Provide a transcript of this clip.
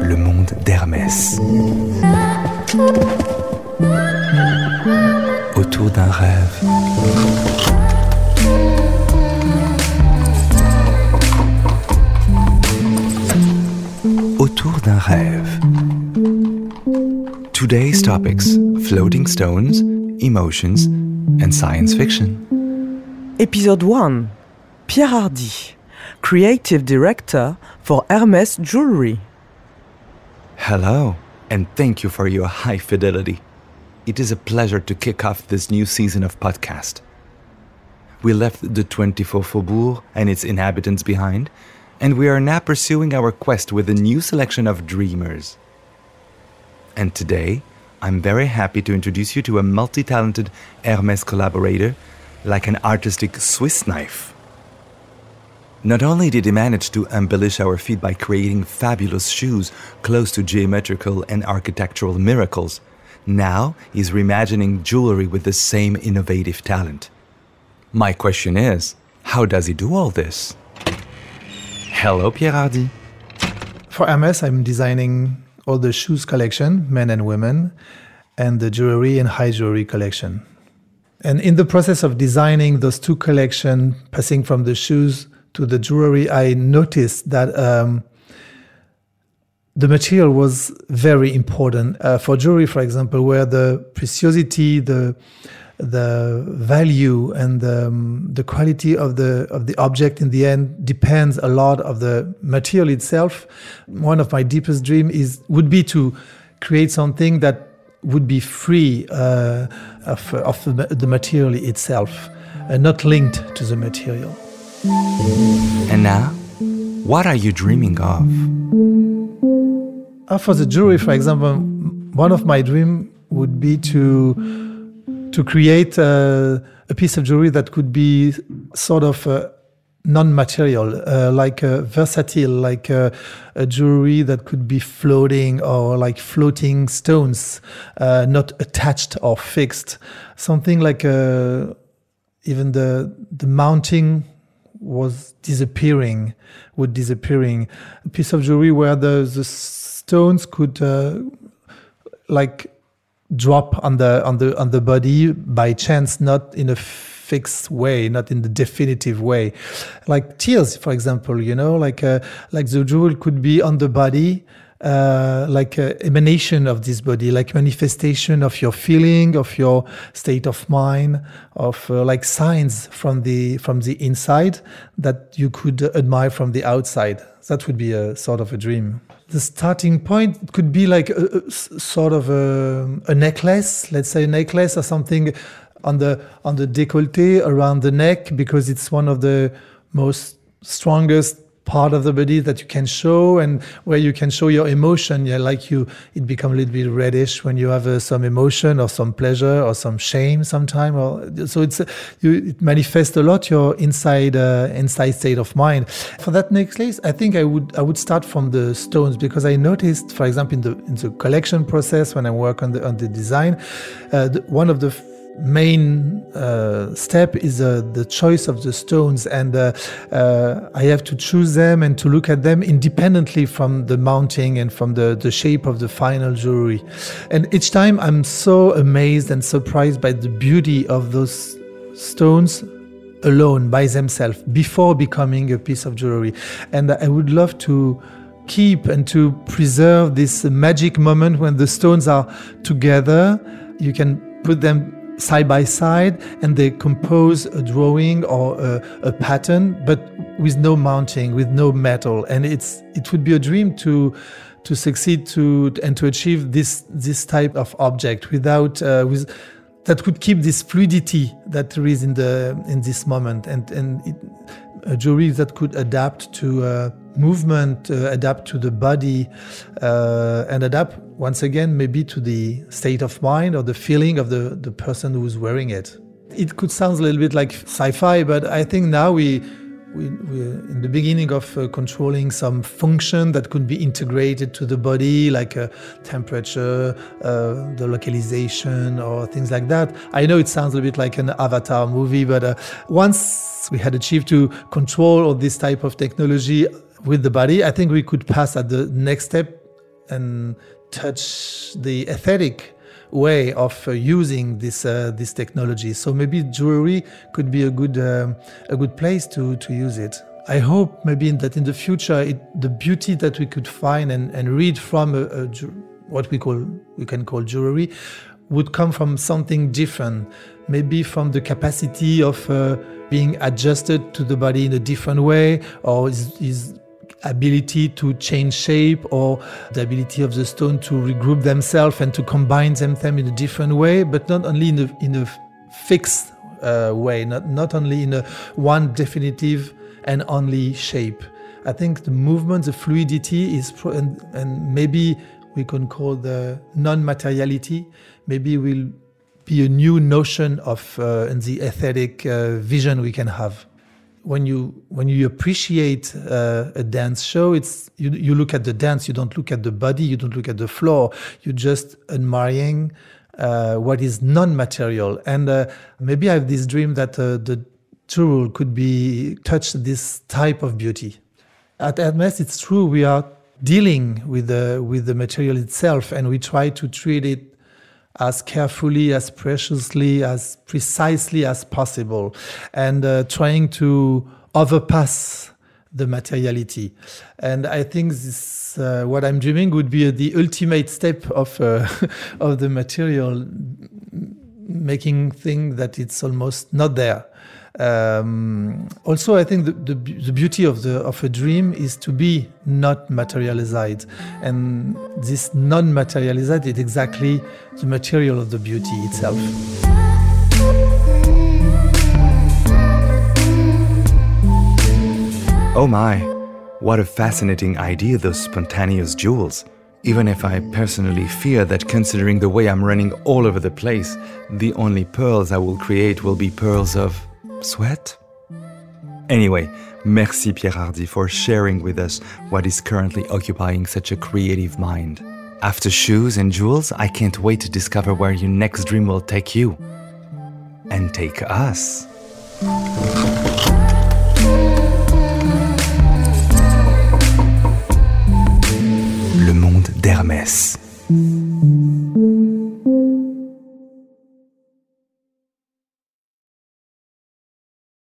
le monde d'Hermès. Autour d'un rêve. Autour d'un rêve. Today's topics floating stones, emotions, and science fiction. Episode 1 Pierre Hardy, Creative Director for Hermès Jewelry. Hello, and thank you for your high fidelity. It is a pleasure to kick off this new season of podcast. We left the 24 Faubourg and its inhabitants behind, and we are now pursuing our quest with a new selection of dreamers. And today, I'm very happy to introduce you to a multi talented Hermes collaborator, like an artistic Swiss knife. Not only did he manage to embellish our feet by creating fabulous shoes close to geometrical and architectural miracles, now he's reimagining jewelry with the same innovative talent. My question is how does he do all this? Hello, Pierre Hardy. For Hermes, I'm designing all the shoes collection, men and women, and the jewelry and high jewelry collection. And in the process of designing those two collections, passing from the shoes to the jewelry, I noticed that um, the material was very important uh, for jewelry, for example, where the preciosity, the the value and the, um, the quality of the of the object in the end depends a lot of the material itself. One of my deepest dream is would be to create something that would be free uh, of, of the, the material itself, and not linked to the material. And now, what are you dreaming of? Uh, for the jewelry, for example, one of my dream would be to to create uh, a piece of jewelry that could be sort of uh, non-material, uh, like uh, versatile, like uh, a jewelry that could be floating or like floating stones, uh, not attached or fixed. Something like even the the mounting was disappearing, would disappearing. A piece of jewelry where the the stones could like drop on the on the on the body by chance, not in a fixed way, not in the definitive way. Like tears, for example, you know, like uh, like the jewel could be on the body. Uh, like uh, emanation of this body, like manifestation of your feeling, of your state of mind, of uh, like signs from the from the inside that you could admire from the outside. That would be a sort of a dream the starting point could be like a, a sort of a, a, necklace, let's say a necklace or something on the on the décolleté around the neck because it's one of the most strongest part of the body that you can show and where you can show your emotion. Yeah like you it becomes a little bit reddish when you have uh, some emotion or some pleasure or some shame sometime or so it's uh, you it manifests a lot your inside uh, inside state of mind. For that necklace i think i would i would start from the stones because i noticed for example in the in the collection process when i work on the on the design uh, the, one of the main uh, step is uh, the choice of the stones and uh, uh, i have to choose them and to look at them independently from the mounting and from the, the shape of the final jewelry. And each time i'm so amazed and surprised by the beauty of those stones alone by themselves before becoming a piece of jewelry. And i would love to keep and to preserve this magic moment when the stones are together. You can put them side by side and they compose a drawing or a, a, pattern but with no mounting with no metal. And it's it would be a dream to to succeed to and to achieve this this type of object without uh, with that would keep this fluidity that there is in the in this moment. And and it, a jewelry that could adapt to uh, movement, uh, adapt to the body, uh, and adapt once again maybe to the state of mind or the feeling of the, the person who's wearing it. It could sound a little bit like sci-fi, but I think now we we, we're in the beginning of uh, controlling some function that could be integrated to the body, like uh, temperature, uh, the localization, or things like that. I know it sounds a bit like an Avatar movie, but uh, once we had achieved to control all this type of technology with the body, I think we could pass at the next step and touch the aesthetic way of uh, using this uh, this technology. So maybe jewelry could be a good um, a good place to to use it. I hope maybe that in the future it, the beauty that we could find and, and read from a, a, what we call we can call jewelry would come from something different, maybe from the capacity of uh, being adjusted to the body in a different way, or is, is ability to change shape or the ability of the stone to regroup themselves and to combine them them in a different way, but not only in a, in a fixed uh, way, not, not only in a one definitive and only shape. I think the movement, the fluidity is, pro- and, and maybe we can call the non-materiality, maybe will be a new notion of uh, the aesthetic uh, vision we can have when you when you appreciate uh, a dance show it's you, you look at the dance you don't look at the body you don't look at the floor. You're just admiring uh, what is non-material. And uh, maybe i have this dream that uh, the tool could be touch this type of beauty. At hermes it's true we are dealing with the with the material itself and we try to treat it as carefully, as preciously, as precisely as possible, and uh, trying to overpass the materiality. And I think this, uh, what I'm dreaming would be the ultimate step of uh, of the material, making thing that it's almost not there. Um, also, I think the, the, the, beauty of the of a dream is to be not materialized, and this non-materialized is exactly the material of the beauty itself. Oh my, what a fascinating idea, those spontaneous jewels. Even if I personally fear that considering the way I'm running all over the place, the only pearls I will create will be pearls of sweat? Anyway, merci Pierre Hardy for sharing with us what is currently occupying such a creative mind. After shoes and jewels, I can't wait to discover where your next dream will take you. And take us.